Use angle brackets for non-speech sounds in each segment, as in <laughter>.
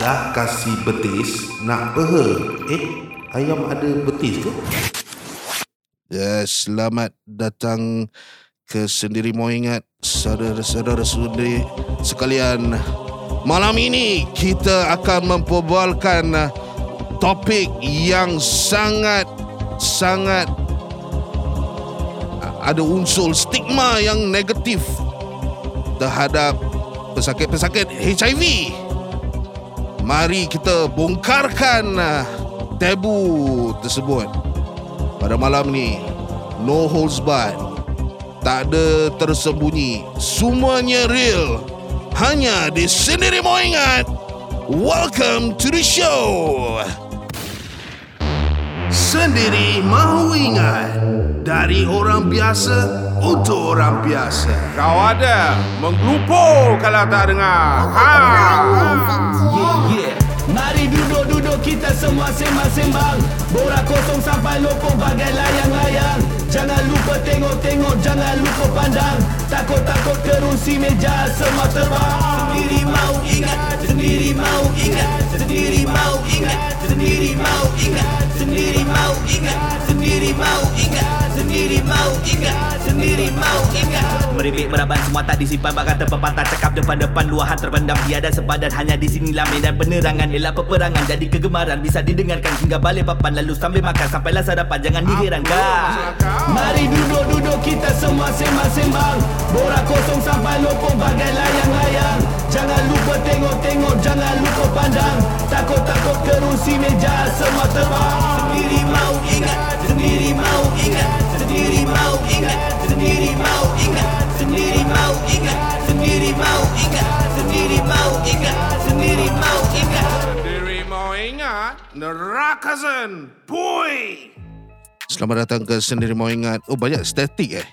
Dah kasih betis Nak peha. Eh Ayam ada betis ke? Ya, selamat datang ke Sendiri Mau Ingat Saudara-saudara sendiri sekalian. Malam ini kita akan memperbualkan topik yang sangat Sangat Ada unsur stigma yang negatif Terhadap pesakit-pesakit HIV Mari kita bongkarkan tabu tersebut. Pada malam ni no holds barred. Tak ada tersembunyi. Semuanya real. Hanya di sendiri mau ingat. Welcome to the show Sendiri mahu ingat Dari orang biasa Untuk orang biasa Kau ada menggelupur kalau tak dengar. Ha. Yeah, yeah. Mari duduk-duduk kita semua sembang-sembang Borak kosong sampai lopong bagai layang-layang Jangan lupa tengok-tengok, jangan lupa pandang Takut-takut kerusi meja semua terbang Sendiri ingat, sendiri mau ingat Sendiri mau ingat, sendiri mau ingat Sendiri mau ingat, sendiri mau ingat Sendiri mau ingat, sendiri mau ingat Meripik meraban semua tak disimpan. Bakal terpepatah cakap depan-depan. Luahan terpendam tiada sepadan. Hanya di sinilah medan penerangan. Elak peperangan jadi kegemaran. Bisa didengarkan hingga balik papan. Lalu sambil makan sampailah sarapan Jangan diherankan. Mari duduk-duduk kita semua sembang-sembang. Borak kosong sampai lopong bagai layang-layang. Jangan lupa tengok-tengok, jangan lupa pandang. Takut-takut kerusi meja semua terbang. Sendiri mau ingat, sendiri mau ingat Sendiri mau ingat, sendiri mau ingat Sendiri mau ingat, sendiri mau ingat Sendiri mau ingat, sendiri mau ingat Sendiri mau ingat nerakasan. Pui. Selamat datang ke Sendiri Mau Ingat. Oh banyak statik eh.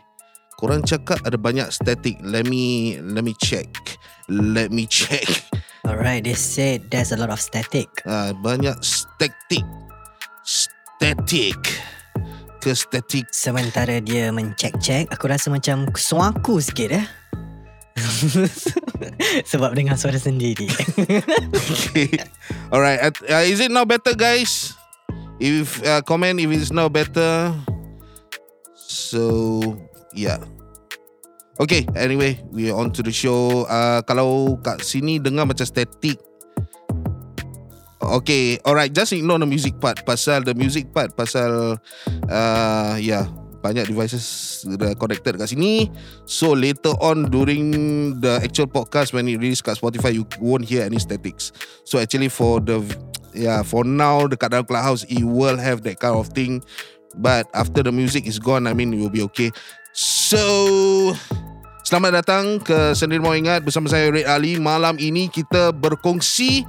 Korang cakap ada banyak statik. Let me let me check. Let me check. Alright, they said there's a lot of static. Ah, banyak statik. Statik. Ke statik. Sementara dia mencek-cek, aku rasa macam suaku sikit eh. <laughs> Sebab dengar suara sendiri. Okay. Alright. Uh, is it now better, guys? If uh, comment if it's now better. So yeah. Okay. Anyway, we are on to the show. Uh, kalau kat sini dengar macam static. Okay, alright. Just ignore the music part. Pasal the music part, pasal uh, yeah, banyak devices dah connected kat sini. So later on during the actual podcast when it release kat Spotify, you won't hear any statics. So actually for the yeah for now dekat dalam clubhouse it will have that kind of thing. But after the music is gone, I mean it will be okay. So Selamat datang ke Sendiri Mau Ingat bersama saya Red Ali. Malam ini kita berkongsi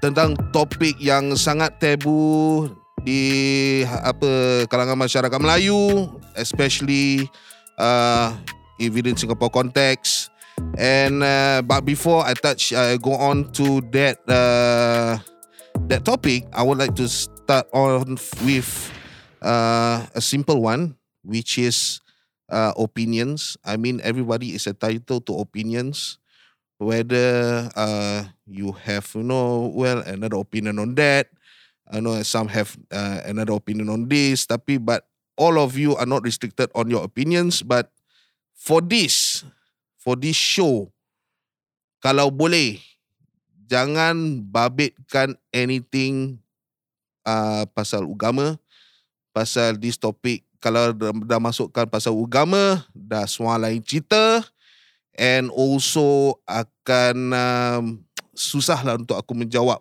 tentang topik yang sangat tabu di apa kalangan masyarakat Melayu especially uh, within Singapore context. And uh, but before I touch I go on to that uh, that topic I would like to start on with uh, a simple one which is uh, opinions. I mean everybody is entitled to opinions whether uh, you have you know well another opinion on that I know some have uh, another opinion on this tapi but all of you are not restricted on your opinions but for this for this show kalau boleh jangan babitkan anything uh, pasal agama pasal this topic kalau dah, dah masukkan pasal agama dah semua lain cerita and also akan um, susah lah untuk aku menjawab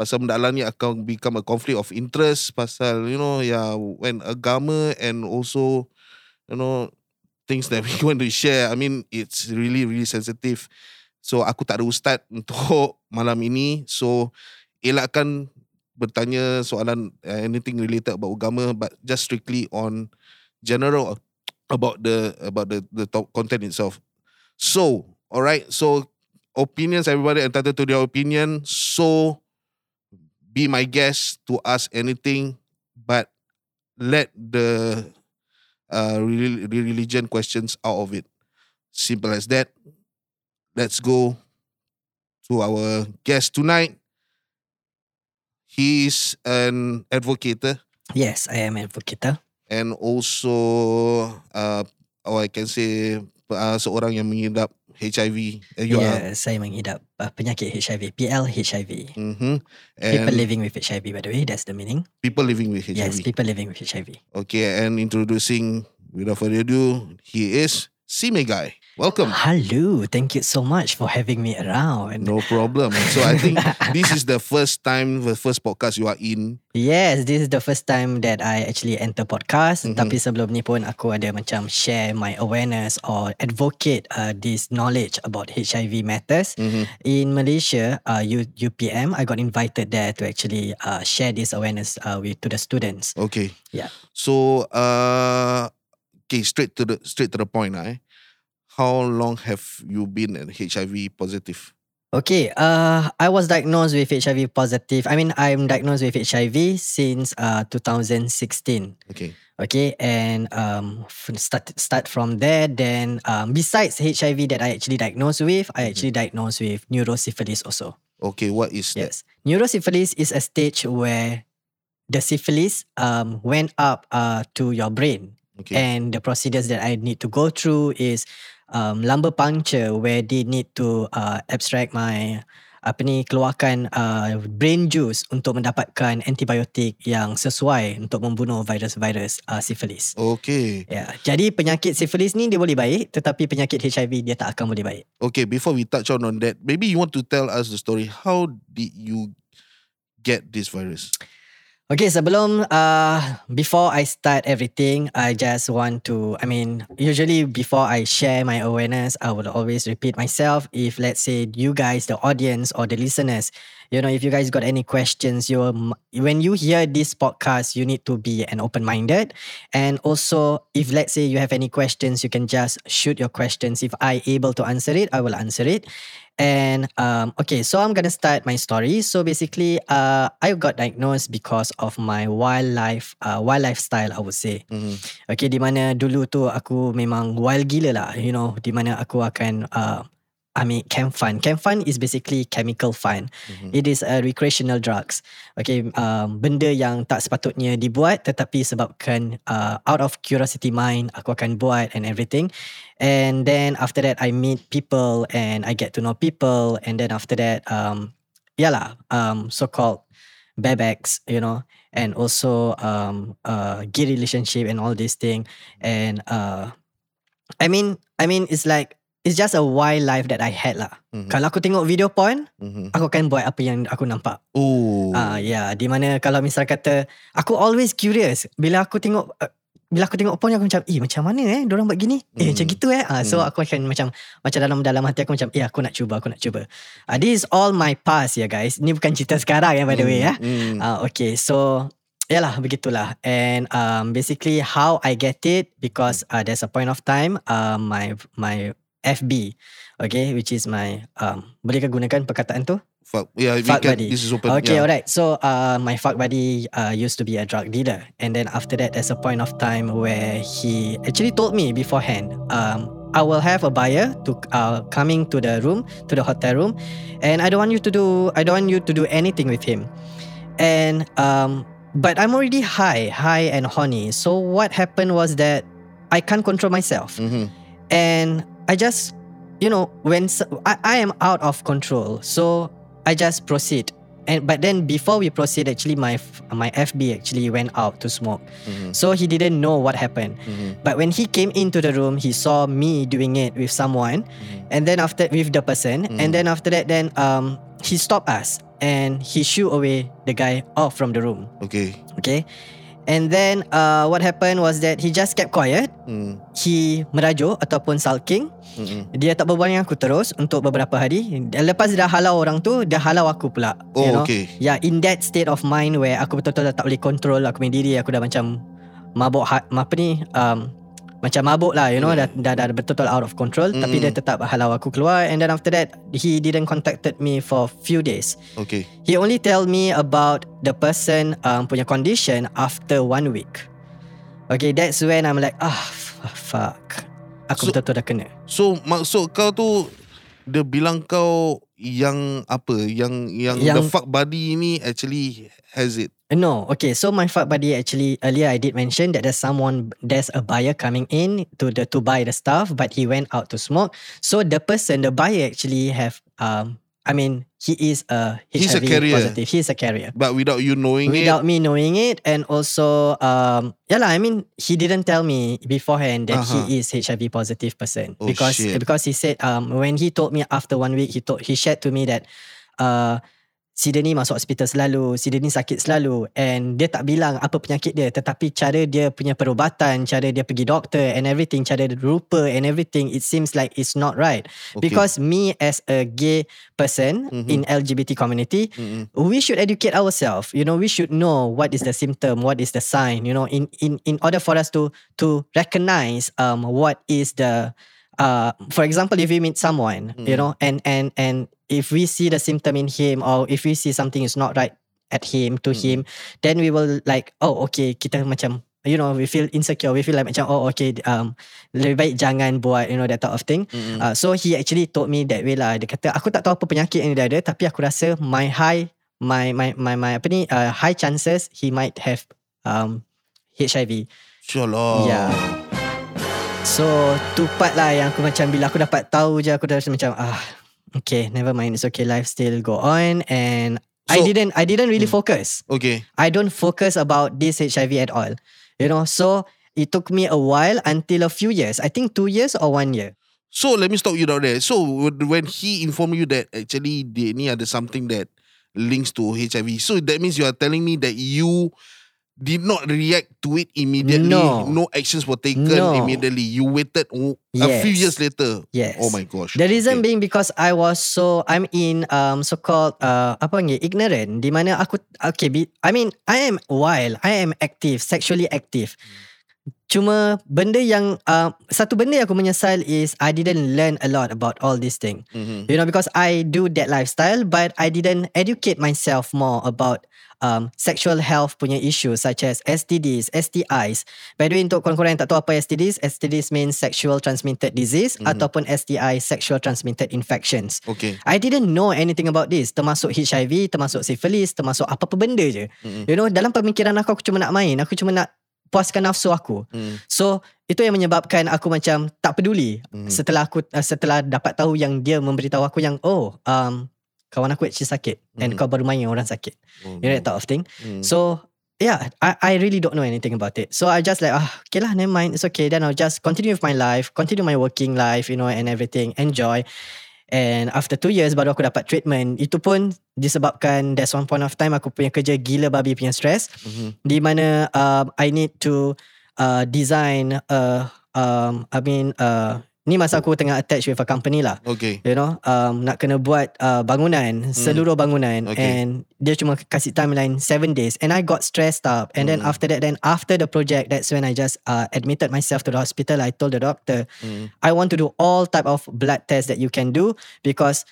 pasal benda dalam ni akan become a conflict of interest pasal you know ya yeah, when agama and also you know things that <laughs> we want to share. I mean it's really really sensitive. So aku tak ada ustaz <laughs> untuk malam ini. So elakkan bertanya soalan uh, anything related about agama but just strictly on general about the about the the top content itself so all right so opinions everybody entitled to their opinion so be my guest to ask anything but let the uh, religion questions out of it simple as that let's go to our guest tonight He's an advocate. Yes, I am an advocate. and also uh, or I can say uh, seorang yang mengidap HIV. Uh, you are. yeah, saya mengidap uh, penyakit HIV, PL HIV. Mm-hmm. And People living with HIV, by the way, that's the meaning. people living with HIV. Yes, people living with HIV. Okay, and introducing without further ado, he is Sime Guy. Welcome. Hello, thank you so much for having me around. No problem. So I think <laughs> this is the first time, the first podcast you are in. Yes, this is the first time that I actually enter podcast. Mhm. Tapi sebelum ni pun aku ada macam share my awareness or advocate uh, this knowledge about HIV matters. Mhm. In Malaysia, uh, U- UPM, I got invited there to actually uh, share this awareness uh, with to the students. Okay. Yeah. So uh, okay, straight to the straight to the point, eh? How long have you been HIV positive? Okay, uh, I was diagnosed with HIV positive. I mean, I'm diagnosed with HIV since uh, 2016. Okay. Okay, and um, start start from there. Then, um, besides HIV that I actually diagnosed with, I actually diagnosed with neurosyphilis also. Okay, what is that? Yes, neurosyphilis is a stage where the syphilis um went up uh to your brain, Okay. and the procedures that I need to go through is um lumbar puncture where they need to uh abstract my apa ni keluarkan uh, brain juice untuk mendapatkan antibiotik yang sesuai untuk membunuh virus-virus uh, syphilis. okay. Ya, jadi penyakit syphilis ni dia boleh baik tetapi penyakit HIV dia tak akan boleh baik. Okay, before we touch on on that, maybe you want to tell us the story. How did you get this virus? Okay, sebelum uh before I start everything, I just want to I mean, usually before I share my awareness, I will always repeat myself. If let's say you guys the audience or the listeners, you know, if you guys got any questions, you when you hear this podcast, you need to be an open-minded. And also if let's say you have any questions, you can just shoot your questions. If I able to answer it, I will answer it. And um, okay, so I'm gonna start my story. So basically, uh, I got diagnosed because of my wildlife, uh, wildlife style, I would say. Mhm. Okay, di mana dulu tu aku memang wild gila lah, you know, di mana aku akan uh, ambil chem fun. Chem fun is basically chemical fun. Mhm. It is a recreational drugs. Okay, um, benda yang tak sepatutnya dibuat tetapi sebabkan uh, out of curiosity mind aku akan buat and everything. And then after that I meet people and I get to know people and then after that um yalah um so called barebacks, you know, and also um uh gay relationship and all this thing and uh I mean I mean it's like it's just a wild life that I had lah. Mhm. Kalau aku tengok video porn, Mhm. aku akan buat apa yang aku nampak. Oh. Ah ya, di mana kalau misal kata aku always curious bila aku tengok uh, bila aku tengok porn aku macam, "Eh, macam mana eh orang buat gini?" Eh, Hmm. macam gitu eh. Ah so Hmm. aku akan macam macam dalam dalam hati aku macam, "Eh, aku nak cuba, aku nak cuba." Ah this is all my past ya guys. Ni bukan cerita <laughs> sekarang ya by the way ya. Mm. Ah okay, so Yalah begitulah and um, basically how I get it because uh, there's a point of time uh, my my FB okay which is my um, bolehkah gunakan perkataan tu Fuck. Yeah, Fuck can. buddy. This is open. Okay, yeah. alright. So, uh, my fuck buddy uh, used to be a drug dealer, and then after that, there's a point of time where he actually told me beforehand, um, I will have a buyer to uh, coming to the room, to the hotel room, and I don't want you to do, I don't want you to do anything with him, and um, but I'm already high, high and horny. So what happened was that I can't control myself Mhm. and I just you know when I I am out of control so I just proceed and but then before we proceed actually my my FB actually went out to smoke Mhm. so he didn't know what happened Mhm. but when he came into the room he saw me doing it with someone Mhm. and then after with the person and then after that then um he stopped us and he shoo away the guy off from the room Okay. okay and then uh, what happened was that he just kept quiet Mm. he merajuk ataupun sulking Mhm. dia tak berbual dengan aku terus untuk beberapa hari Dan lepas dia halau orang tu dia halau aku pula Oh, you know okay. yeah in that state of mind where aku betul-betul tak boleh control aku punya diri aku dah macam mabuk ha- apa ni um, macam mabuk lah you know Yeah. dah, dah, dah betul-betul out of control tapi Mm. dia tetap halau aku keluar and then after that he didn't contacted me for few days Okay. he only tell me about the person um, punya condition after one week okay that's when I'm like ah f- fuck aku So- betul-betul dah kena So maksud kau tu dia bilang kau yang apa yang yang, Yang- the fuck buddy ni actually has it. No, okay. So my fuck buddy actually earlier I did mention that there's someone there's a buyer coming in to the to buy the stuff, but he went out to smoke. So the person, the buyer actually have um I mean he is a He's a carrier. positive. He's a carrier. But without you knowing Without me knowing it, and also, um, yeah lah. I mean, he didn't tell me beforehand that Uh-huh. he is HIV positive person Oh, because shit. because he said um when he told me after one week he told he shared to me that uh si dia ni masuk hospital selalu, si dia ni sakit selalu and dia tak bilang apa penyakit dia tetapi cara dia punya perubatan, cara dia pergi doktor and everything, cara dia rupa and everything it seems like it's not right. Okay. Because me as a gay person Mhm. in LGBT community, Mm-mm. we should educate ourselves you know we should know what is the symptom what is the sign you know in in in order for us to to recognize um what is the uh for example if we meet someone you Mm. know and and and if we see the symptom in him or if we see something is not right at him to Mm. him then we will like oh okay kita macam you know we feel insecure we feel like macam oh okay um lebih baik jangan buat you know that type of thing Mm-mm. Uh, so he actually told me that way lah. Dia kata aku tak tahu apa penyakit yang dia ada tapi aku rasa my high my my my my apa ni uh, high chances he might have um HIV. Insyaallah. Yeah. So tu part lah yang aku macam bila aku dapat tahu je aku dah rasa macam ah okay never mind it's okay life still go on and I So- didn't I didn't really Hmm. focus. Okay. I don't focus about this HIV at all. You know so it took me a while until a few years. I think two years or one year. So let me stop you down there. So when he informed you that actually dia ni ada something that links to HIV. So that means you are telling me that you did not react to it immediately. No. actions were taken No. immediately. You waited a few Yes. years later. Yes. Oh my gosh. The reason Okay. being because I was so I'm in um so called uh apa panggil ignorant di mana aku okay be, I mean I am wild I am active sexually active cuma benda yang uh, satu benda yang aku menyesal is I didn't learn a lot about all these thing Mhm. you know because I do that lifestyle but I didn't educate myself more about um, sexual health punya issues such as STDs, STIs. By the way untuk korang-korang yang tak tahu apa STDs, STDs means sexual transmitted disease Mhm. ataupun STI sexual transmitted infections. Okay. I didn't know anything about this termasuk HIV, termasuk syphilis, termasuk apa-apa benda je. Mhm. You know dalam pemikiran aku aku cuma nak main, aku cuma nak puaskan nafsu aku. Mm. So itu yang menyebabkan aku macam tak peduli Mhm. setelah aku uh, setelah dapat tahu yang dia memberitahu aku yang oh um kawan aku actually sakit and Mhm. kau baru main orang sakit. Oh, You know that type of thing. Mm. So yeah, I I really don't know anything about it. So I just like ah okay lah, never mind, it's okay. Then I'll just continue with my life, continue my working life, you know, and everything, enjoy. And after two years baru aku dapat treatment. Itu pun disebabkan there's one point of time aku punya kerja gila babi punya stress Mhm. di mana um, I need to uh, design uh, um, I mean uh, ni masa aku tengah attach with a company lah Okay. you know um, nak kena buat uh, bangunan seluruh bangunan Hmm. Okay. and dia cuma kasih timeline 7 days and I got stressed up and then Mm. after that then after the project that's when I just uh, admitted myself to the hospital I told the doctor Mm. I want to do all type of blood tests that you can do because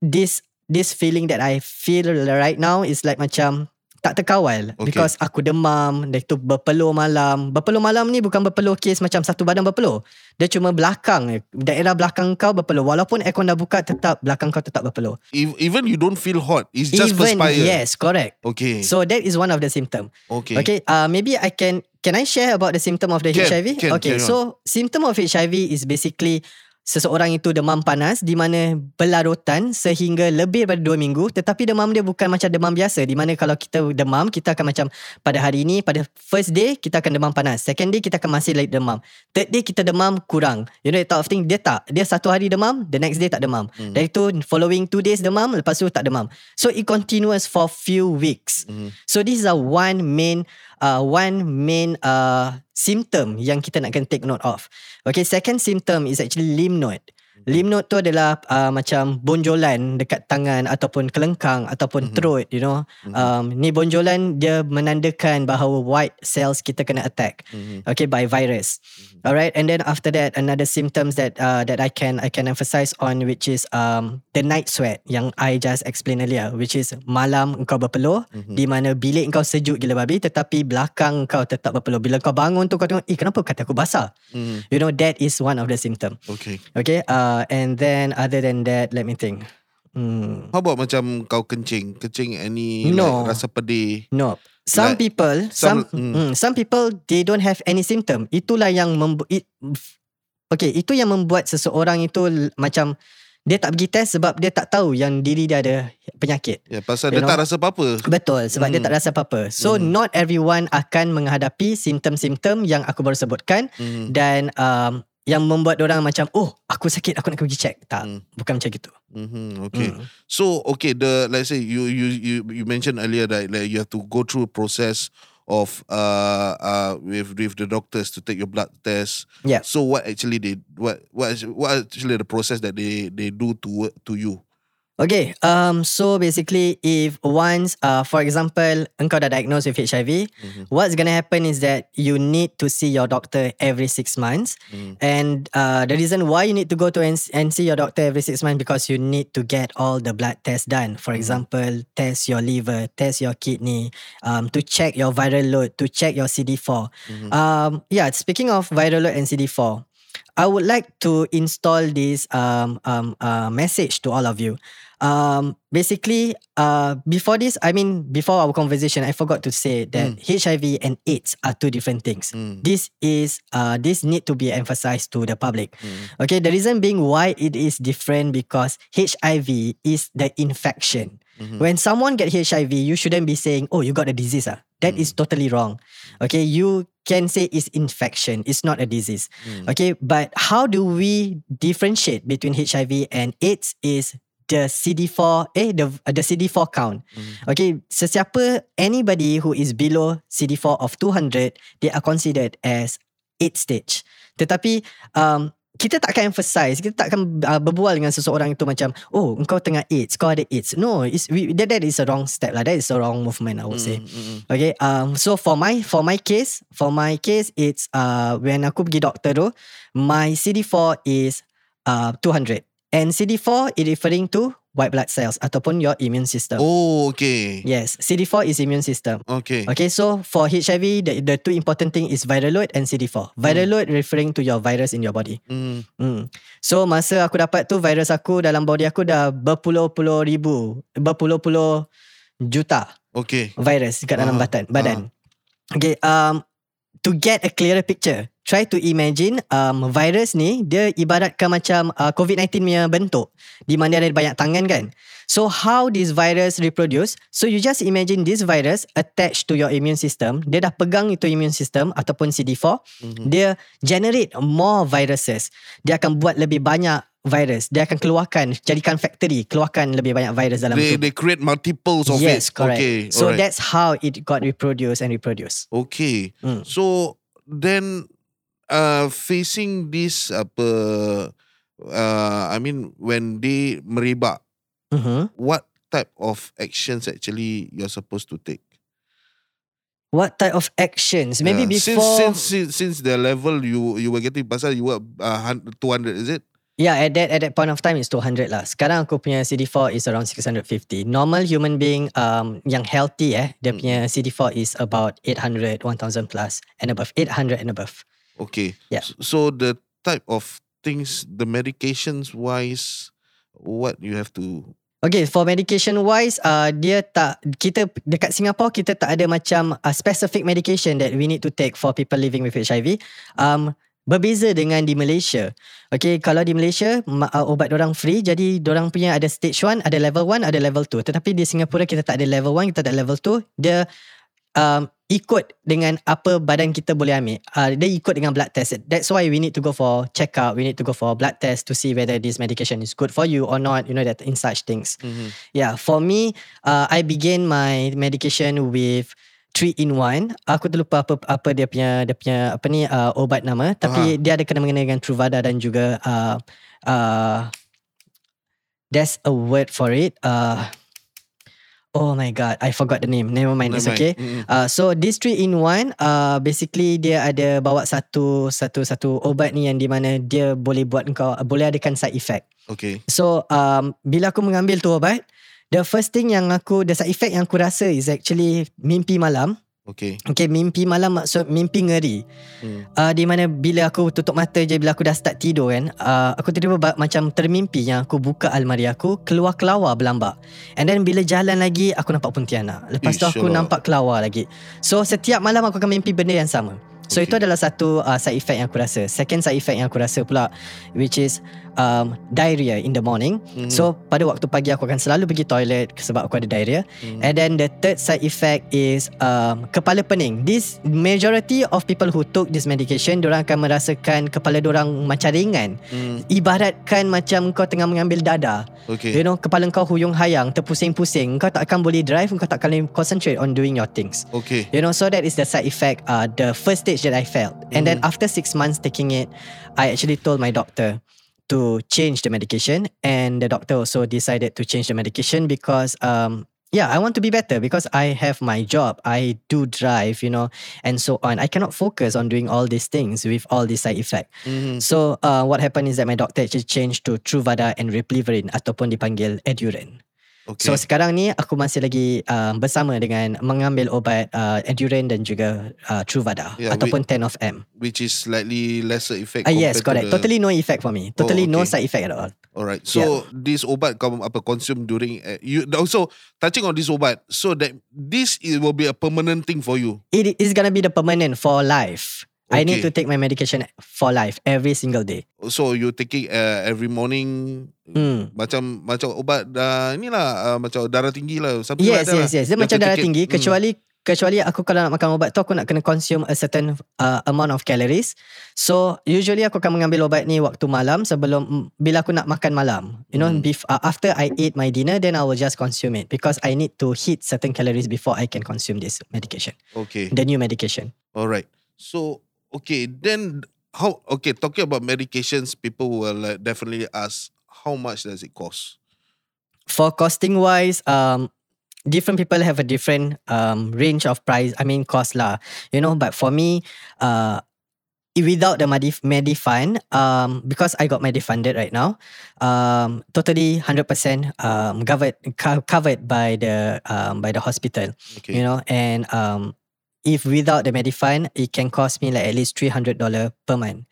this this feeling that I feel right now is like macam tak terkawal Okay. because aku demam dan itu berpeluh malam berpeluh malam ni bukan berpeluh kes macam satu badan berpeluh dia cuma belakang daerah belakang kau berpeluh walaupun aircon dah buka tetap belakang kau tetap berpeluh Ev- Even you don't feel hot. It's just even perspire. yes correct Okay. so that is one of the symptom okay. Okay, uh, maybe I can can I share about the symptom of the Can, HIV? can, okay, on. so symptom of HIV is basically seseorang itu demam panas di mana berlarutan sehingga lebih daripada 2 minggu tetapi demam dia bukan macam demam biasa di mana kalau kita demam kita akan macam pada hari ini pada first day kita akan demam panas. Second day kita akan masih lagi demam. Third day kita demam kurang. You know that type of thing dia tak. Dia satu hari demam the next day tak demam. Hmm. dari itu following two days demam lepas tu tak demam. So it continuous for few weeks. Mhm. So this is a one main uh, one main uh, symptom yang kita nak kena take note of. Okay, second symptom is actually lymph node. Lymph node tu adalah uh, macam bonjolan dekat tangan ataupun kelengkang ataupun Mhm. throat, you know. Mhm. Um, ni bonjolan dia menandakan bahawa white cells kita kena attack. Mhm. Okay, by virus. Alright, and then after that, another symptoms that uh, that I can I can emphasize on, which is um the night sweat yang I just explained earlier, which is malam engkau berpeluh, Mhm. di mana bilik kau sejuk gila babi, tetapi belakang kau tetap berpeluh. Bila kau bangun tu kau tengok, eh kenapa kata aku basah? Mhm. You know that is one of the symptom. Okay. Okay, uh, and then other than that, let me think. Hmm. How about macam kau kencing? Kencing any No. like, rasa pedih? No. Some Like, people, some some- mm. mm. some people they don't have any symptom. Itulah yang membu- it, Okay, itu yang membuat seseorang itu macam dia tak pergi test sebab dia tak tahu yang diri dia ada penyakit. Ya, pasal You dia know? tak rasa apa-apa. Betul sebab dia Mhm. tak rasa apa-apa. So Mhm. not everyone akan menghadapi simptom-simptom yang aku baru sebutkan Hmm. dan um, yang membuat orang macam oh aku sakit aku nak pergi check. Tak, Hmm. bukan macam gitu. Mm-hmm. Okay. Mm. So okay, the let's say you you you you mentioned earlier that like you have to go through a process of uh uh with with the doctors to take your blood test. Yeah. So what actually they what what what actually the process that they they do to to you? Okay, um, so basically, if once, uh, for example, engkau dah diagnosed with HIV, Mhm. what's gonna happen is that you need to see your doctor every six months, Mm. and uh, the reason why you need to go to and, and see your doctor every six months because you need to get all the blood tests done. For example, test your liver, test your kidney, um, to check your viral load, to check your CD4. Mhm. Um, yeah, speaking of viral load and CD4, I would like to install this um, um, uh, message to all of you. Um, basically, uh, before this, I mean, before our conversation, I forgot to say that HIV and AIDS are two different things. Mm. This is uh, this need to be emphasized to the public. Mm. Okay, the reason being why it is different because HIV is the infection. Mhm. When someone get HIV, you shouldn't be saying, "Oh, you got a disease." Ah, that is totally wrong. Okay, you can say it's infection. It's not a disease. Mm. Okay, but how do we differentiate between HIV and AIDS? Is the CD4 eh the the CD4 count. Mm. Okay, sesiapa anybody who is below CD4 of 200, they are considered as AIDS stage. Tetapi um kita tak akan emphasize, kita tak akan uh, berbual dengan seseorang itu macam, oh, engkau tengah AIDS, kau ada AIDS. No, it's, we, that, that is a wrong step lah. That is a wrong movement, I would say. Mm, mm. Okay, um, so for my for my case, for my case, it's uh when aku pergi doktor tu, my CD4 is uh 200, and CD4 is referring to white blood cells ataupun your immune system. Oh, okay. Yes, CD4 is immune system. Okay. Okay, so for HIV, the, the two important thing is viral load and CD4. Viral load referring to your virus in your body. Mm. Hmm. So masa aku dapat tu virus aku dalam body aku dah berpuluh-puluh ribu, berpuluh-puluh juta Okay. virus dekat dalam Ah, badan. badan. Okay, um, to get a clearer picture, try to imagine um, virus ni dia ibaratkan macam uh, COVID-19 punya bentuk di mana ada banyak tangan kan. So how this virus reproduce? So you just imagine this virus attached to your immune system. Dia dah pegang itu immune system ataupun CD4. Mhm. Dia generate more viruses. Dia akan buat lebih banyak virus. Dia akan keluarkan, jadikan factory, keluarkan lebih banyak virus dalam They tu. they create multiples of yes, it. correct. Okay. so alright. that's how it got reproduced and reproduced. Okay. Mm. So then uh facing this apa uh I mean when they merebak Mm-hmm. what type of actions actually you're supposed to take? What type of actions? Maybe Yeah. before. since, since since the level you you were getting pasal you were uh, hun- 200 is it? yeah, at that at that point of time it's 200 lah. Sekarang aku punya CD4 is around 650. Normal human being um yang healthy eh, dia Mm. punya CD4 is about 800, 1000 plus and above. 800 and above. Okay. Yeah. So the type of things the medications wise what you have to Okay, for medication wise, uh, dia tak kita dekat Singapore kita tak ada macam uh, specific medication that we need to take for people living with HIV. Um, berbeza dengan di Malaysia. Okay, kalau di Malaysia ma- uh, obat orang free, jadi orang punya ada stage 1, ada level 1, ada level 2. Tetapi di Singapura kita tak ada level 1, kita tak ada level 2. Dia um, ikut dengan apa badan kita boleh ambil. Uh, dia ikut dengan blood test. That's why we need to go for check up. We need to go for blood test to see whether this medication is good for you or not. You know that in such things. Yeah, for me, uh, I began my medication with 3 in 1. Aku terlupa apa apa dia punya dia punya apa ni uh, obat nama tapi dia ada kena mengena dengan Truvada dan juga uh, uh, there's a word for it. Uh, oh my god, I forgot the name. Never mind, it's okay. mind. Mm-mm. Uh, so this three in one uh, basically dia ada bawa satu satu satu obat ni yang di mana dia boleh buat kau boleh adakan side effect. Okay. So um, bila aku mengambil tu obat, the first thing yang aku the side effect yang aku rasa is actually mimpi malam. Okay. Okay, mimpi malam maksud mimpi ngeri. Hmm. Uh, di mana bila aku tutup mata je, bila aku dah start tidur kan, uh, aku tiba-tiba ba- macam termimpi yang aku buka almari aku, keluar kelawar berlambak. And then bila jalan lagi, aku nampak Pontianak. Lepas tu aku Allah. nampak kelawar lagi. So setiap malam aku akan mimpi benda yang sama. So Okay. itu adalah satu uh, side effect yang aku rasa. Second side effect yang aku rasa pula which is um, diarrhea in the morning. Mhm. So pada waktu pagi aku akan selalu pergi toilet sebab aku ada diarrhea. Mhm. And then the third side effect is um, kepala pening. This majority of people who took this medication, diorang akan merasakan kepala diorang macam ringan. Hmm. Ibaratkan macam kau tengah mengambil dada. Okay. You know, kepala kau huyung hayang, terpusing-pusing. Kau tak akan boleh drive, kau tak akan boleh concentrate on doing your things. Okay. You know, so that is the side effect, uh, the first stage that I felt. And then Mhm. after six months taking it, I actually told my doctor to change the medication. And the doctor also decided to change the medication because, um, yeah, I want to be better because I have my job. I do drive, you know, and so on. I cannot focus on doing all these things with all these side effect. Mhm. So, uh, what happened is that my doctor actually changed to Truvada and Repliverin ataupun dipanggil Eduren. Okay. So sekarang ni aku masih lagi uh, bersama dengan mengambil obat uh, Eduren dan juga uh, Truvada Yeah, ataupun 10 of M. Which is slightly lesser effect. Yes, compared correct. to the- Totally no effect for me. Totally no okay. side effect at all. Alright. So this obat kau apa consume during uh, you also touching on this obat so that this is, will be a permanent thing for you. It is gonna be the permanent for life. I need Okay. to take my medication for life every single day. So you taking uh, every morning Hmm. macam macam ubat uh, inilah uh, macam darah tinggi lah. Like Yes, yes, lah. yes. Dia You macam darah take it- tinggi Hmm. kecuali kecuali aku kalau nak makan ubat tu aku nak kena consume a certain uh, amount of calories. So usually aku akan mengambil obat ni waktu malam sebelum mm, bila aku nak makan malam. You know, Hmm. bef- uh, after I eat my dinner then I will just consume it because I need to hit certain calories before I can consume this medication. Okay. The new medication. Alright. So okay, then how okay, talking about medications, people will uh, definitely ask how much does it cost? For costing wise, um, different people have a different um range of price. I mean cost lah. You know, but for me, uh, without the Medif- Medifund, um, because I got Medifunded right now, um, totally hundred percent um covered co- covered by the um by the hospital. Okay. You know, and um, if without the Medifund, it can cost me like at least three hundred dollar per month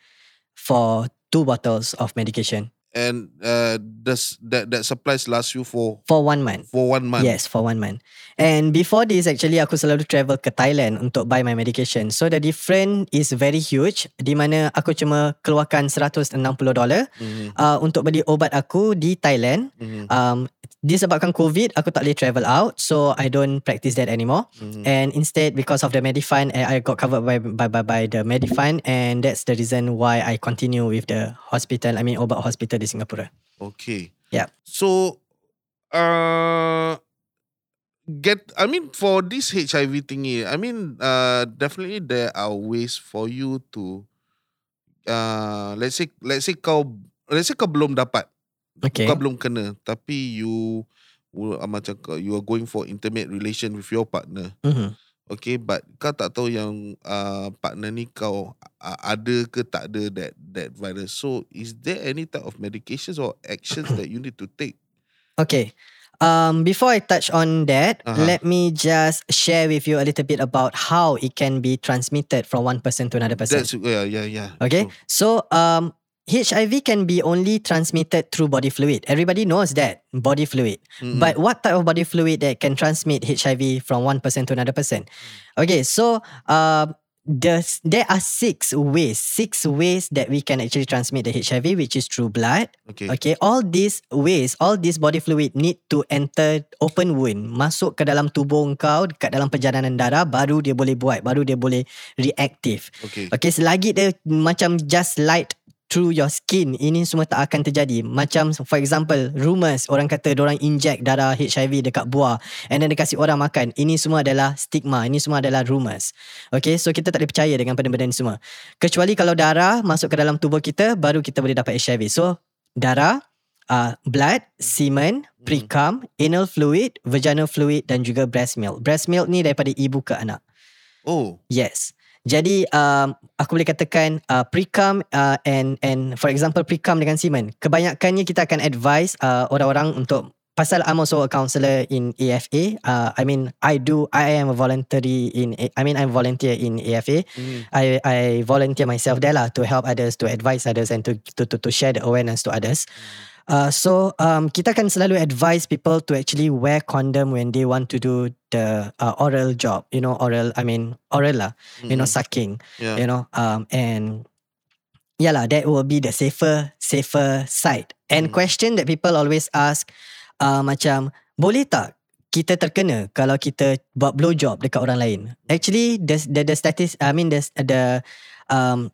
for two bottles of medication and uh, does that that supplies last you for for one month. for one month? Yes, for one month. And before this, actually, aku selalu travel ke Thailand untuk buy my medication. So the difference is very huge. Di mana aku cuma keluarkan 160 dolar Mhm, uh, untuk beli obat aku di Thailand. mhm, Um, disebabkan COVID, aku tak boleh travel out, so I don't practice that anymore. mhm. And instead, because of the Medifund, I I got covered by by by, by the Medifund, and that's the reason why I continue with the hospital. I mean, obat hospital di Singapura. Okay. Yep. So, uh, get. I mean, for this HIV thingy, I mean, uh, definitely there are ways for you to, uh, let's say, let's say kau, let's say kau belum dapat, Okay. kau belum kena, tapi you, uh, macam you are going for intimate relation with your partner. Mhm. Okay, but kau tak tahu yang uh, partner ni kau uh, ada ke tak ada that that virus. So, is there any type of medications or actions that you need to take? Okay. Um, before I touch on that, Uh-huh. let me just share with you a little bit about how it can be transmitted from one person to another person. That's yeah, yeah, yeah. Okay. True. So, um, HIV can be only transmitted through body fluid. Everybody knows that body fluid. Mm-mm. But what type of body fluid that can transmit HIV from one person to another person? Okay, so um, the, there are six ways, six ways that we can actually transmit the HIV, which is through blood. okay. Okay, all these ways, all this body fluid need to enter open wound, masuk ke dalam tubuh kau, dekat dalam perjalanan darah, baru dia boleh buat, baru dia boleh reactive. Okay. Okay, selagi dia macam just light through your skin, ini semua tak akan terjadi. Macam for example, rumors, orang kata orang inject darah HIV dekat buah and then dia kasih orang makan. Ini semua adalah stigma, ini semua adalah rumors. Okay, so kita tak boleh percaya dengan benda-benda ni semua. Kecuali kalau darah masuk ke dalam tubuh kita, baru kita boleh dapat HIV. So, darah, uh, blood, semen, precum, anal fluid, vaginal fluid dan juga breast milk. Breast milk ni daripada ibu ke anak. Oh, Yes. Jadi um, aku boleh katakan uh, precum uh, and and for example precum dengan semen. Kebanyakannya kita akan advise uh, orang-orang untuk pasal I'm also a counselor in AFA. Uh, I mean, I do. I am a voluntary in. I mean, I'm volunteer in AFA. I I volunteer myself there lah to help others, to advise others, and to to to, to share the awareness to others. Uh, so um, kita kan selalu advise people to actually wear condom when they want to do the uh, oral job. You know, oral. I mean, oral lah. You know, sucking. Yeah. You know, um, and yeah lah, that will be the safer safer side. And question that people always ask, uh, macam boleh tak kita terkena kalau kita buat blow job dekat orang lain? Actually, the the, the statis, I mean the the um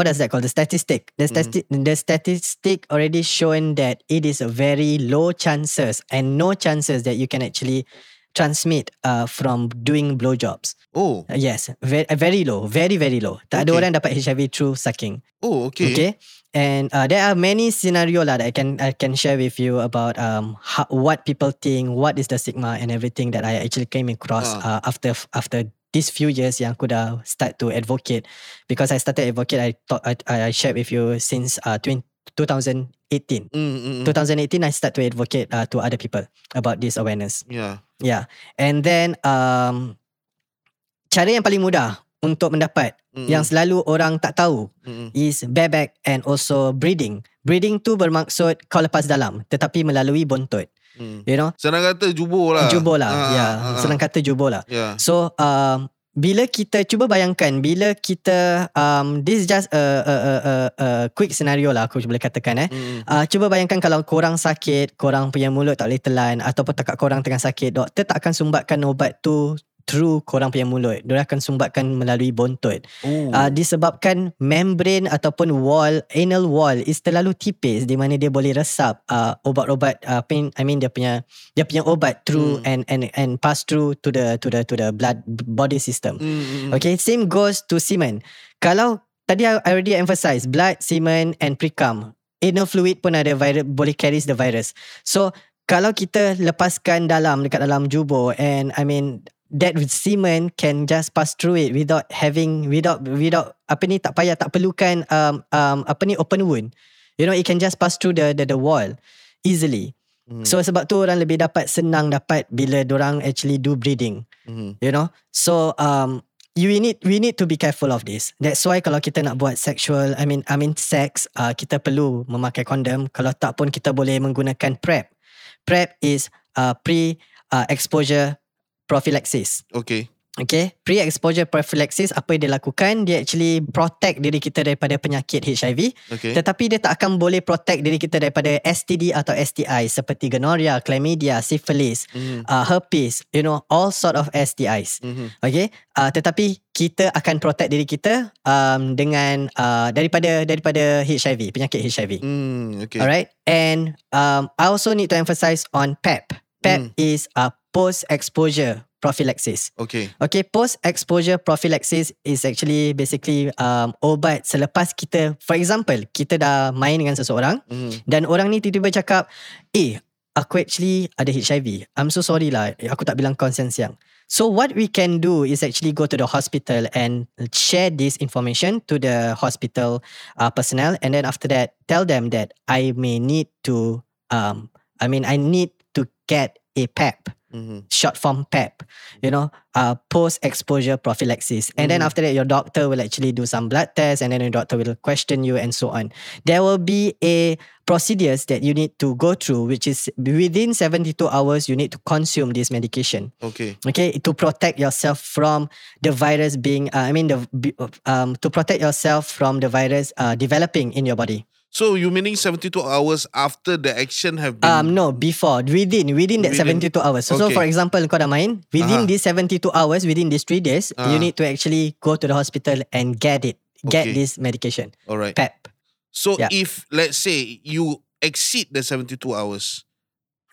what does that call the statistic the statistic the statistic already shown that it is a very low chances and no chances that you can actually transmit uh, from doing blowjobs. Oh, Uh, yes, very, very low, very very low. Tak ada Okay. orang dapat HIV through sucking. oh, okay. Okay. And uh, there are many scenario lah that I can I can share with you about um how, what people think, what is the stigma and everything that I actually came across uh, after after these few years yang aku dah start to advocate because I started advocate I thought I, I shared with you since uh 20, 2018. Mm, mm, mm. 2018 I start to advocate uh, to other people about this awareness. Yeah. Yeah. And then um cara yang paling mudah untuk mendapat Mm, yang selalu orang tak tahu mm, mm. is bareback and also breeding. Breeding tu bermaksud kau lepas dalam tetapi melalui bontot. Mm. You know? Senang kata jubur lah. Jubur lah. Ah, ya, ah, ah. senang kata jubur lah. Yeah. So um bila kita cuba bayangkan bila kita um this is just a a a a, a quick scenario lah aku boleh katakan eh. Mm, Uh, cuba bayangkan kalau korang sakit, korang punya mulut tak boleh telan ataupun tekak korang tengah sakit, doktor tak akan sumbatkan ubat tu through korang punya mulut. Dia akan sumbatkan melalui bontot. Oh. Uh, disebabkan membrane ataupun wall, anal wall is terlalu tipis di mana dia boleh resap uh, obat-obat uh, apa yang- I mean dia punya dia punya obat through and and and pass through to the to the to the blood body system. Mm, mm, mm. Okay, same goes to semen. Kalau tadi I I already emphasize blood, semen and precum. Anal fluid pun ada virus boleh carries the virus. So kalau kita lepaskan dalam dekat dalam jubur and I mean that semen can just pass through it without having without without apa ni tak payah tak perlukan um, um apa ni open wound. You know it can just pass through the the, the wall easily. Hmm. So sebab tu orang lebih dapat senang dapat bila orang actually do breeding Mm. you know so um you need we need to be careful of this that's why kalau kita nak buat sexual i mean i mean sex uh, kita perlu memakai kondom kalau tak pun kita boleh menggunakan prep prep is uh, pre uh, exposure prophylaxis Okay. Okay, pre-exposure prophylaxis apa yang dia lakukan? Dia actually protect diri kita daripada penyakit HIV. Okay. Tetapi dia tak akan boleh protect diri kita daripada STD atau STI seperti gonorrhea, chlamydia, syphilis, Mhm. uh, herpes, you know, all sort of STIs. Mhm. Okay, uh, tetapi kita akan protect diri kita um, dengan uh, daripada daripada HIV, penyakit HIV. Mm, okay. Alright, and um, I also need to emphasize on PEP. PEP Mm. is a post-exposure prophylaxis. Okay. Okay, post-exposure prophylaxis is actually basically um, obat selepas kita, for example, kita dah main dengan seseorang Mm. dan orang ni tiba-tiba cakap, eh, aku actually ada HIV. I'm so sorry lah, aku tak bilang consent siang. So what we can do is actually go to the hospital and share this information to the hospital uh, personnel and then after that tell them that I may need to um I mean I need get a PEP Mhm. short form PEP, you know, uh, post exposure prophylaxis. And then Mhm. after that, your doctor will actually do some blood tests and then your doctor will question you and so on. There will be a procedures that you need to go through, which is within 72 hours, you need to consume this medication. Okay. Okay, to protect yourself from the virus being, uh, I mean, the um, to protect yourself from the virus uh, developing in your body. So you meaning 72 hours after the action have been Um, no, before, within, within that Within- 72 hours. So, so Okay. for example, kau dah main, within Aha. these 72 hours, within these three days, you Ah. need to actually go to the hospital and get it, get Okay. this medication, All right. PEP. So Yeah. if let's say you exceed the 72 hours,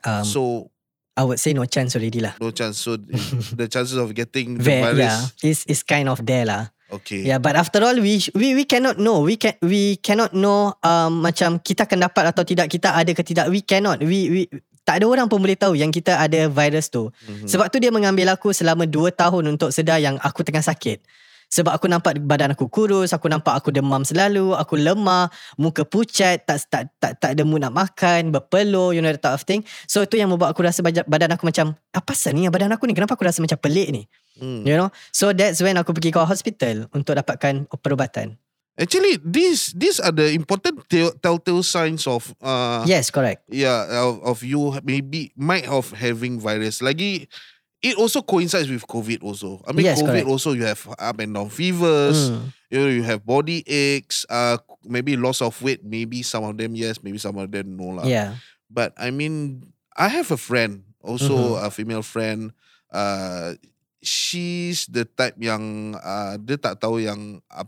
Um, so I would say no chance already lah. no chance. So <laughs> the chances of getting the Very, virus. yeah, is is kind of there lah. Okay. Yeah, but after all, we we we cannot know. We can we cannot know um macam kita akan dapat atau tidak kita ada ke tidak. We cannot. We we tak ada orang pun boleh tahu yang kita ada virus tu. Mhm. Sebab tu dia mengambil aku selama 2 tahun untuk sedar yang aku tengah sakit. Sebab aku nampak badan aku kurus, aku nampak aku demam selalu, aku lemah, muka pucat, tak tak tak tak ada mood nak makan, berpeluh, you know that type of thing. So itu yang membuat aku rasa badan aku macam apa pasal ni badan aku ni kenapa aku rasa macam pelik ni? Hmm. You know? So that's when aku pergi ke hospital untuk dapatkan perubatan. Actually, these these are the important tell- telltale signs of uh, yes, correct. yeah of, of you maybe might of having virus. Lagi, it also coincides with COVID also. I mean, Yes, COVID correct. also you have up and down fevers. Mm. You know, you have body aches. Uh, maybe loss of weight. Maybe some of them yes, maybe some of them no lah. Yeah. But I mean, I have a friend, also Mm-hmm. a female friend. Uh, she's the type yang uh, dia tak tahu yang uh,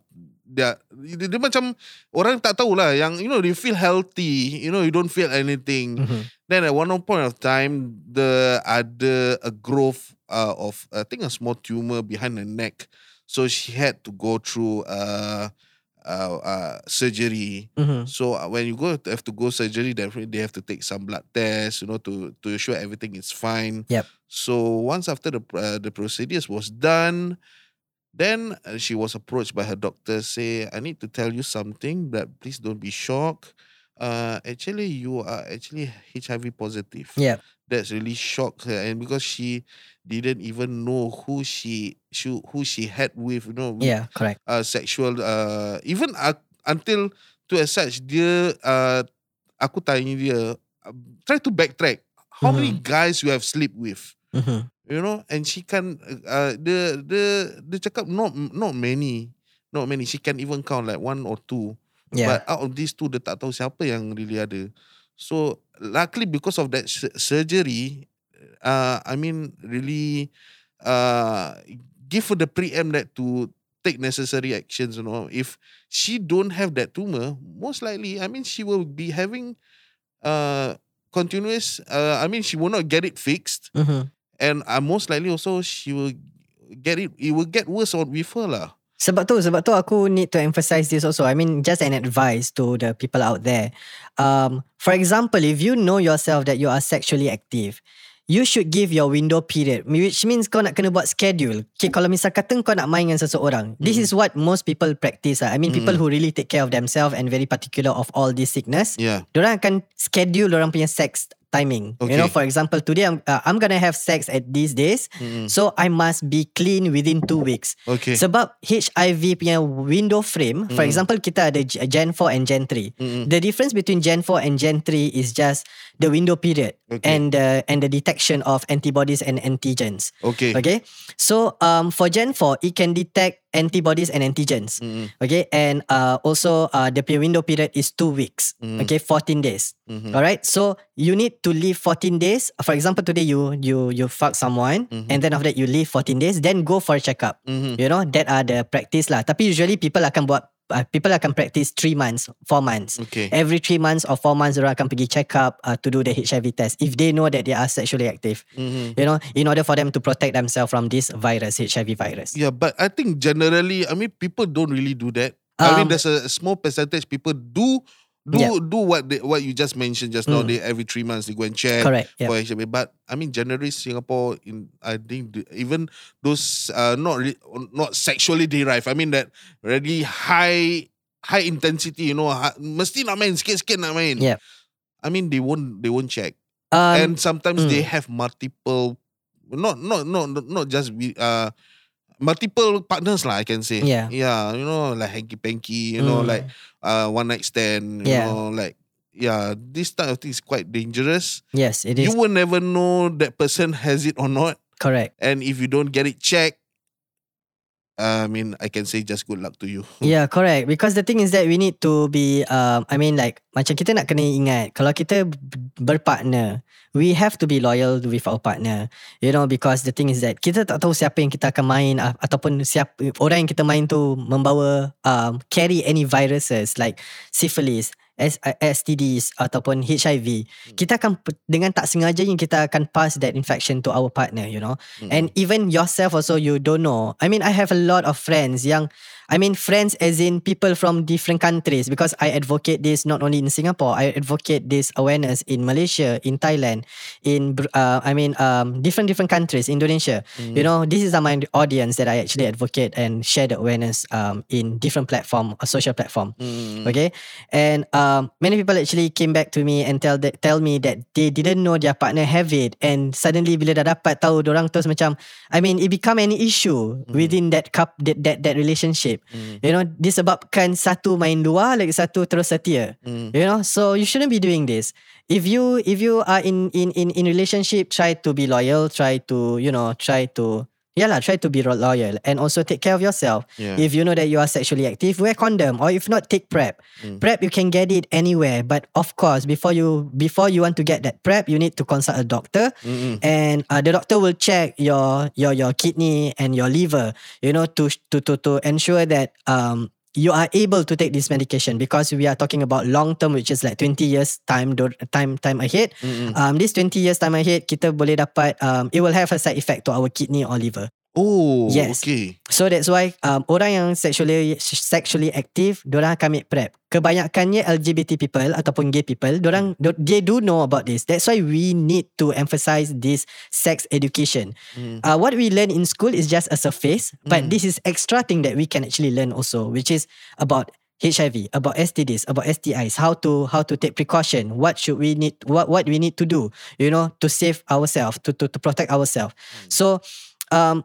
dia, dia dia macam orang tak tahu lah yang you know they feel healthy, you know you don't feel anything. Mhm. Then at one point of time, the ada a growth uh, of I think a small tumor behind the neck, so she had to go through uh, uh, uh, surgery. Mhm. So uh, when you go have to go surgery, definitely they have to take some blood tests, you know, to to ensure everything is fine. Yep. So once after the uh, the procedures was done, then uh, she was approached by her doctor. Say, I need to tell you something, but please don't be shocked. Uh, actually, you are actually HIV positive. Yep. That's really shocked her, and because she didn't even know who she, she who she had with, you know, with Yeah, correct. uh, sexual uh, even uh, until to as such dia uh, aku tanya dia uh, try to backtrack how many Mhm. guys you have sleep with Mhm. you know and she can uh, the the dia cakap not not many not many she can even count like one or two Yeah. but out of these two dia tak tahu siapa yang really ada so luckily because of that su- surgery uh, I mean really uh, give her the preempt that to take necessary actions you know if she don't have that tumor most likely I mean she will be having uh continuous uh, I mean she will not get it fixed Mhm. and uh, most likely also she will get it it will get worse on with her lah Sebab tu, sebab tu aku need to emphasize this also. I mean, just an advice to the people out there. Um, for example, if you know yourself that you are sexually active, you should give your window period, which means kau nak kena buat schedule. Okay, kalau misal kata kau nak main dengan seseorang, this is what most people practice. lah. I mean, people who really take care of themselves and very particular of all this sickness, yeah Diorang akan schedule orang punya sex timing. You know, for example, today I'm uh, I'm gonna have sex at these days, Mm-mm. so I must be clean within two weeks. okay Sebab HIV punya window frame, for Mm. example, kita ada Gen 4 and Gen 3. Mm-mm. The difference between Gen 4 and Gen 3 is just the window period Okay. and the and the detection of antibodies and antigens. okay Okay, so um for Gen 4, it can detect antibodies and antigens. Mm-mm. Okay, and uh, also uh, the window period is two weeks. Mm. Okay, 14 days. Mhm. All right, so you need to leave 14 days. For example, today you you you fuck someone, Mhm. and then after that you leave 14 days, then go for a checkup. Mhm. You know that are the practice lah. Tapi usually people akan buat uh, people akan practice 3 months, 4 months. okay Every 3 months or 4 months orang akan pergi check up uh, to do the HIV test if they know that they are sexually active. Mhm. You know, in order for them to protect themselves from this virus, HIV virus. Yeah, but I think generally, I mean, people don't really do that. I mean, Um, there's a small percentage people do do Yeah. do what they, what you just mentioned just now. Mm. They every three months they go and check Correct. Yeah. for HIV. But I mean, generally Singapore, in I think the, even those uh, not re, not sexually derived. I mean that really high high intensity. You know, ha, mesti nak main sikit-sikit nak main. Yeah. I mean, they won't they won't check Um, and sometimes they mm. have multiple not not not not just uh multiple partners lah I can say Yeah. yeah you know like hanky panky you know Mm. like uh one night stand you Yeah. know like yeah this type of thing is quite dangerous yes, it is. you will never know that person has it or not correct. and if you don't get it checked I mean I can say just good luck to you <laughs> Yeah, correct. Because the thing is that we need to be, um, I mean like, macam kita nak kena ingat, kalau kita berpartner, we have to be loyal with our partner. You know, because the thing is that kita tak tahu siapa yang kita akan main ah, ataupun siapa orang yang kita main tu membawa um, carry any viruses like syphilis, STDs ataupun HIV, kita akan dengan tak sengaja yang kita akan pass that infection to our partner, you know. And even yourself also you don't know. I mean, I have a lot of friends yang I mean friends as in people from different countries because I advocate this not only in Singapore, I advocate this awareness in Malaysia, in Thailand, in uh, I mean um, different different countries, Indonesia. You know, this is my audience that I actually advocate and share the awareness um, in different platform, a social platform. Okay, and um, many people actually came back to me and tell that, tell me that they didn't know their partner have it, and suddenly bila dah dapat tahu orang terus macam, I mean, it become an issue within that cup that that that relationship. You know, disebabkan satu main dua, lagi satu terus setia. You know, so you shouldn't be doing this. If you if you are in in in in relationship, try to be loyal. Try to you know try to. Yeah lah, try to be loyal and also take care of yourself. Yeah. If you know that you are sexually active, wear condom or if not, take prep. Prep you can get it anywhere, but of course, before you before you want to get that prep, you need to consult a doctor, and uh, the doctor will check your your your kidney and your liver, you know, to to to to ensure that um you are able to take this medication because we are talking about long term which is like 20 years time time time ahead. Um this 20 years time ahead kita boleh dapat um it will have a side effect to our kidney or liver Oh, Yes. okay. So that's why um, orang yang sexually sexually active, diorang akan make prep. Kebanyakannya LGBT people ataupun gay people, diorang do- they do know about this. That's why we need to emphasize this sex education. Uh, what we learn in school is just a surface, but this is extra thing that we can actually learn also, which is about HIV, about STDs, about STIs, how to how to take precaution, what should we need, what what we need to do, you know, to save ourselves, to to to protect ourselves. So, um,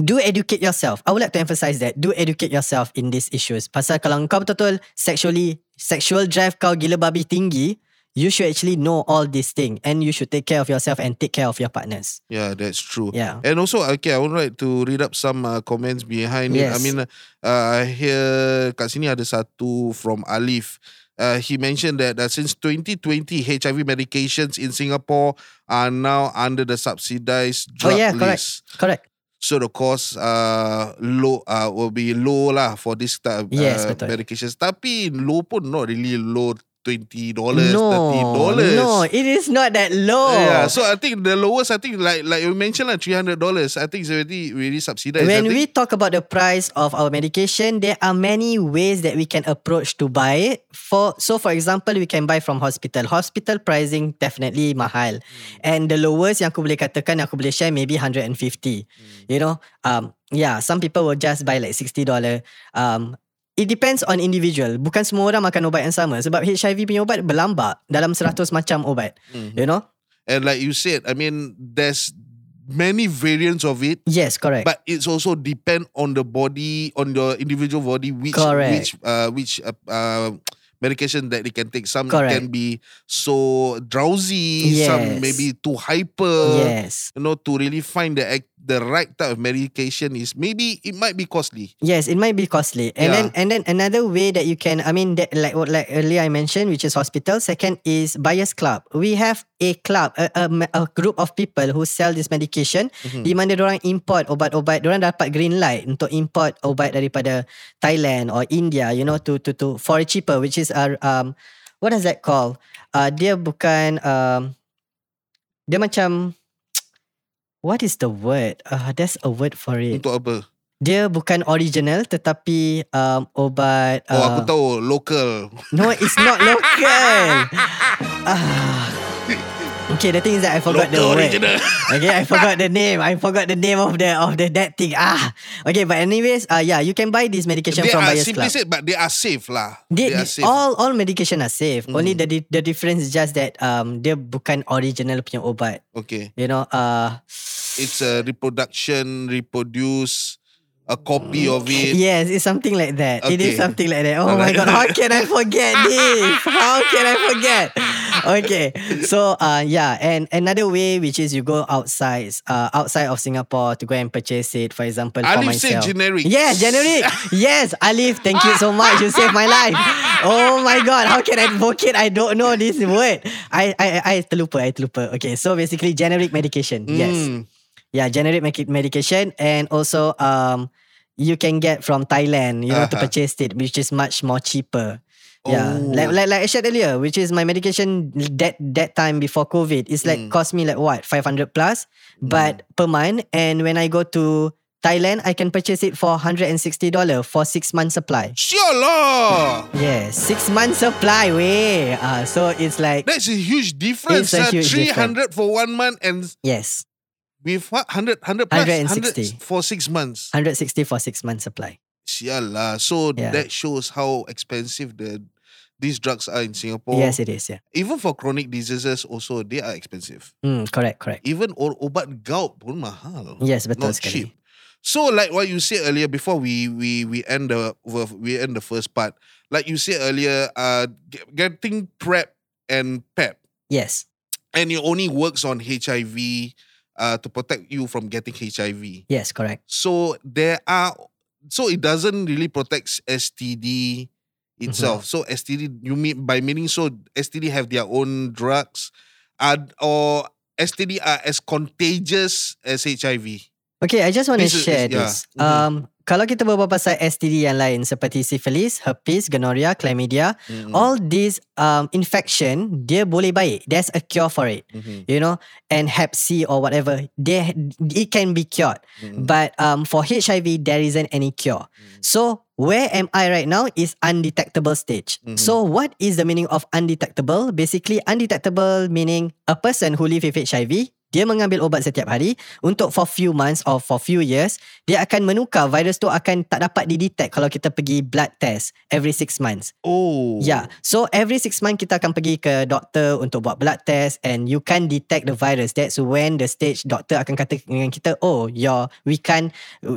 do educate yourself. I would like to emphasize that. Do educate yourself in these issues. Pasal kalau kau betul-betul sexually, sexual drive kau gila babi tinggi, you should actually know all these things and you should take care of yourself and take care of your partners. Yeah, that's true. Yeah. And also, okay, I would like to read up some uh, comments behind it. I Yes. mean, uh, here kat sini ada satu from Alif. Uh, he mentioned that uh, since 2020, HIV medications in Singapore are now under the subsidized Oh drug yeah, correct. list. Correct. So the cost uh, low uh, will be low lah for this type of Yes, uh, betul. medications. Tapi low pun not really low. Twenty dollars, No, thirty dollars. no, it is not that low. Yeah, so I think the lowest, I think like like you mentioned, like three hundred dollars. I think it's already really subsidized. When we talk about the price of our medication, there are many ways that we can approach to buy it. For so, for example, we can buy from hospital. Hospital pricing definitely mahal, and the lowest yang aku boleh katakan, yang aku boleh share maybe 150. You know, um, yeah, some people will just buy like 60 dollar. Um, It depends on individual. Bukan semua orang makan ubat yang sama. Sebab HIV punya ubat berlambak dalam 100 macam ubat. You know? and like you said, I mean, there's many variants of it. Yes, correct. But it's also depend on the body, on your individual body, which Correct. which uh, which uh, uh, medication that they can take. Some Correct. can be so drowsy, some Yes. maybe too hyper. yes. You know, to really find the act- the right type of medication is maybe it might be costly. Yes, it might be costly. And Yeah. then and then another way that you can I mean that like what like earlier I mentioned which is hospital. Second is buyers club. We have a club, a, a, a group of people who sell this medication di mana orang import obat-obat, orang dapat green light untuk import obat daripada Thailand or India, you know to to to for cheaper which is uh, um what is that called? Uh, dia bukan um dia macam What is the word? Uh, there's a word for it. Untuk apa? Dia bukan original tetapi um, obat Oh, uh, aku tahu local. <laughs> No, it's not local. ah. Okay, the thing is that I forgot the Local word. original. Okay, I forgot the name. I forgot the name of the of the that thing. Ah. Okay, but anyways, uh yeah, you can buy this medication They from are Buyers simply Club. said, but they are safe lah. They, are they- safe. all all medication are safe. Only the di- the difference is just that um dia bukan original punya obat. okay. You know, uh It's a reproduction, reproduce, a copy of it. Yes, it's something like that. It Okay. is something like that. Oh my god, how can I forget <laughs> this? How can I forget? Okay, so uh yeah, and another way which is you go outside, uh outside of Singapore to go and purchase it. For example, for Alif said generic. Yes, generic. <laughs> yes, Alif, thank you so much. You saved my life. Oh my god, how can I advocate? I don't know this word. I I I terlupa, I terlupa. Okay, so basically generic medication. Yes. Mm. Yeah, generic medic- medication and also um you can get from Thailand, you know, to Uh-huh. purchase it, which is much more cheaper. Yeah, Oh. like like like I said earlier, which is my medication that that time before COVID. It's like Mm. cost me like what five hundred plus, but per month. And when I go to Thailand, I can purchase it for hundred and sixty dollar for six months supply. Sialah. Yes, six months supply. Way. Uh, so it's like That's a huge difference. It's a ah. huge 300 for one month and yes, with what? 100, 100 plus? 160. 100 for six months. hundred sixty for six months supply. Sialah. So Yeah. that shows how expensive the these drugs are in Singapore. Yes, it is. Yeah. Even for chronic diseases also, they are expensive. Mm, correct. Correct. Even or obat gout pun mahal. Yes, betul Not sekali. cheap. So like what you said earlier before we we we end the we end the first part. Like you said earlier, uh, getting PrEP and PEP, Yes. and it only works on HIV, uh, to protect you from getting HIV. Yes. Correct. So there are, so it doesn't really protect STD itself. So STD, you mean by meaning so STD have their own drugs, uh, or STD are as contagious as HIV. Okay, I just want to share is- yeah. this. Um, kalau kita berbual pasal STD yang lain seperti syphilis, herpes, gonorrhea, chlamydia, Mm-hmm. all these um infection dia boleh baik. There's a cure for it. Mhm. You know, and Hep C or whatever, they it can be cured. Mhm. But um for HIV there isn't any cure. So where am I right now is undetectable stage. Mhm. So what is the meaning of undetectable? Basically undetectable meaning a person who live with HIV dia mengambil ubat setiap hari untuk for few months or for few years dia akan menukar virus tu akan tak dapat didetect kalau kita pergi blood test every six months. Oh. Yeah. So every six months kita akan pergi ke doktor untuk buat blood test and you can detect the virus. That's when the stage doktor akan kata dengan kita, oh, your we can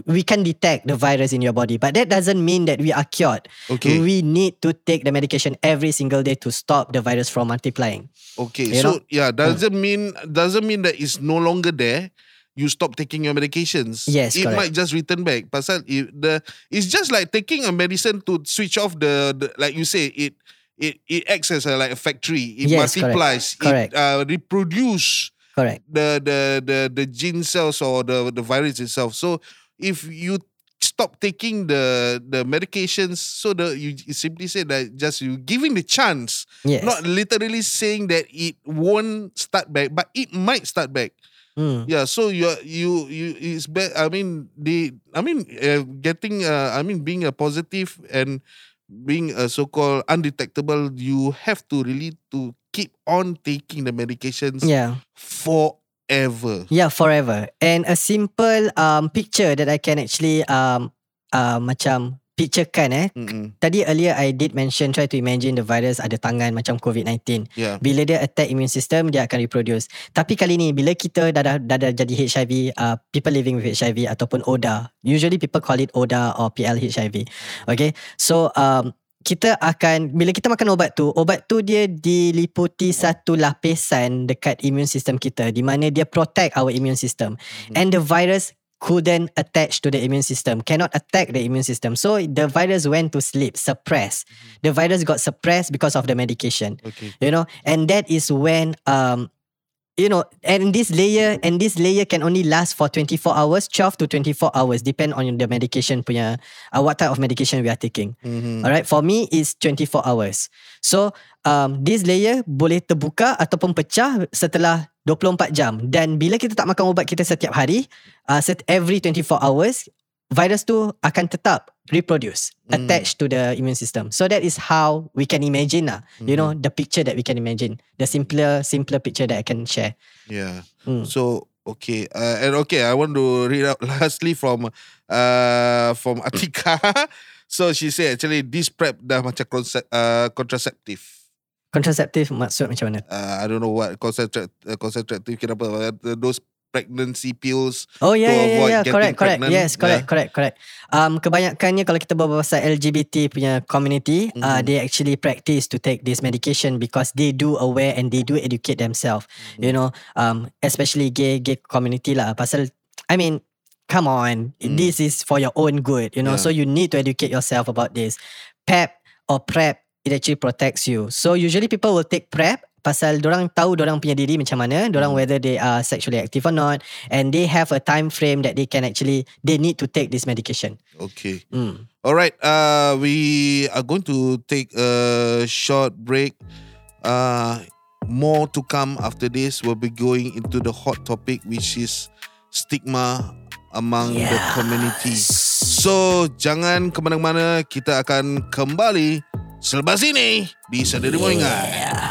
we can detect the virus in your body. But that doesn't mean that we are cured. Okay. We need to take the medication every single day to stop the virus from multiplying. Okay. You so know? yeah, doesn't mean doesn't mean that it's no longer there. You stop taking your medications. Yes, it correct. might just return back. Pasal it, the it's just like taking a medicine to switch off the, the like you say it it it acts as a, like a factory. It Yes, correct. multiplies. Correct. It uh, reproduce Correct. the the the the gene cells or the the virus itself. So if you stop taking the the medications, so the you simply say that just you giving the chance Yes. not literally saying that it won't start back, but it might start back. Hmm. Yeah, so you you you it's be, I mean the I mean uh, getting uh, I mean being a positive and being a so-called undetectable, you have to really to keep on taking the medications Yeah. Forever. Yeah, forever. And a simple um picture that I can actually um uh, macam picturekan eh. Mm-mm. Tadi earlier I did mention try to imagine the virus ada tangan macam COVID-19. Yeah. Bila dia attack immune system dia akan reproduce. Tapi kali ni bila kita dah dah, dah, dah jadi HIV, uh, people living with HIV ataupun ODA. Usually people call it ODA or PL HIV. Okay. So um kita akan bila kita makan ubat tu, ubat tu dia diliputi satu lapisan dekat immune system kita di mana dia protect our immune system. And the virus couldn't attach to the immune system, cannot attack the immune system. So the virus went to sleep, suppressed. The virus got suppressed because of the medication Okay. you know and that is when um you know and this layer and this layer can only last for 24 hours 12 to 24 hours depend on the medication punya uh, what type of medication we are taking. Mm-hmm. alright for me is 24 hours. So um this layer boleh terbuka ataupun pecah setelah 24 jam. Dan bila kita tak makan ubat kita setiap hari uh, set every 24 hours virus tu akan tetap reproduce Mm. attached to the immune system so that is how we can imagine lah you know the picture that we can imagine the simpler simpler picture that I can share Yeah. Mm. So okay, uh, and okay, I want to read out <laughs> lastly from uh from Atika. <laughs> so she said actually this prep dah macam concept, uh, contraceptive. contraceptive maksud macam mana Uh, I don't know what contraceptive uh, contraceptive kenapa uh, those pregnancy pills. Oh yeah, to yeah, yeah, avoid yeah. getting correct, correct. pregnant. Yes, correct, Yeah. correct, correct. Um, kebanyakannya kalau kita berbual pasal LGBT punya community, uh, Mhm. they actually practice to take this medication because they do aware and they do educate themselves. Mm-hmm. You know, um, especially gay gay community lah. Pasal, I mean, come on, Mm. this is for your own good. You know, Yeah. so you need to educate yourself about this. PEP or PrEP, it actually protects you. So usually people will take PrEP pasal orang tahu hmm. orang punya diri macam mana orang hmm. whether they are sexually active or not and they have a time frame that they can actually they need to take this medication okay mm. alright uh, we are going to take a short break uh, More to come after this. We'll be going into the hot topic, which is stigma among yes. the community. So, jangan kemana-mana. Kita akan kembali selepas ini di Saturday Morning yeah.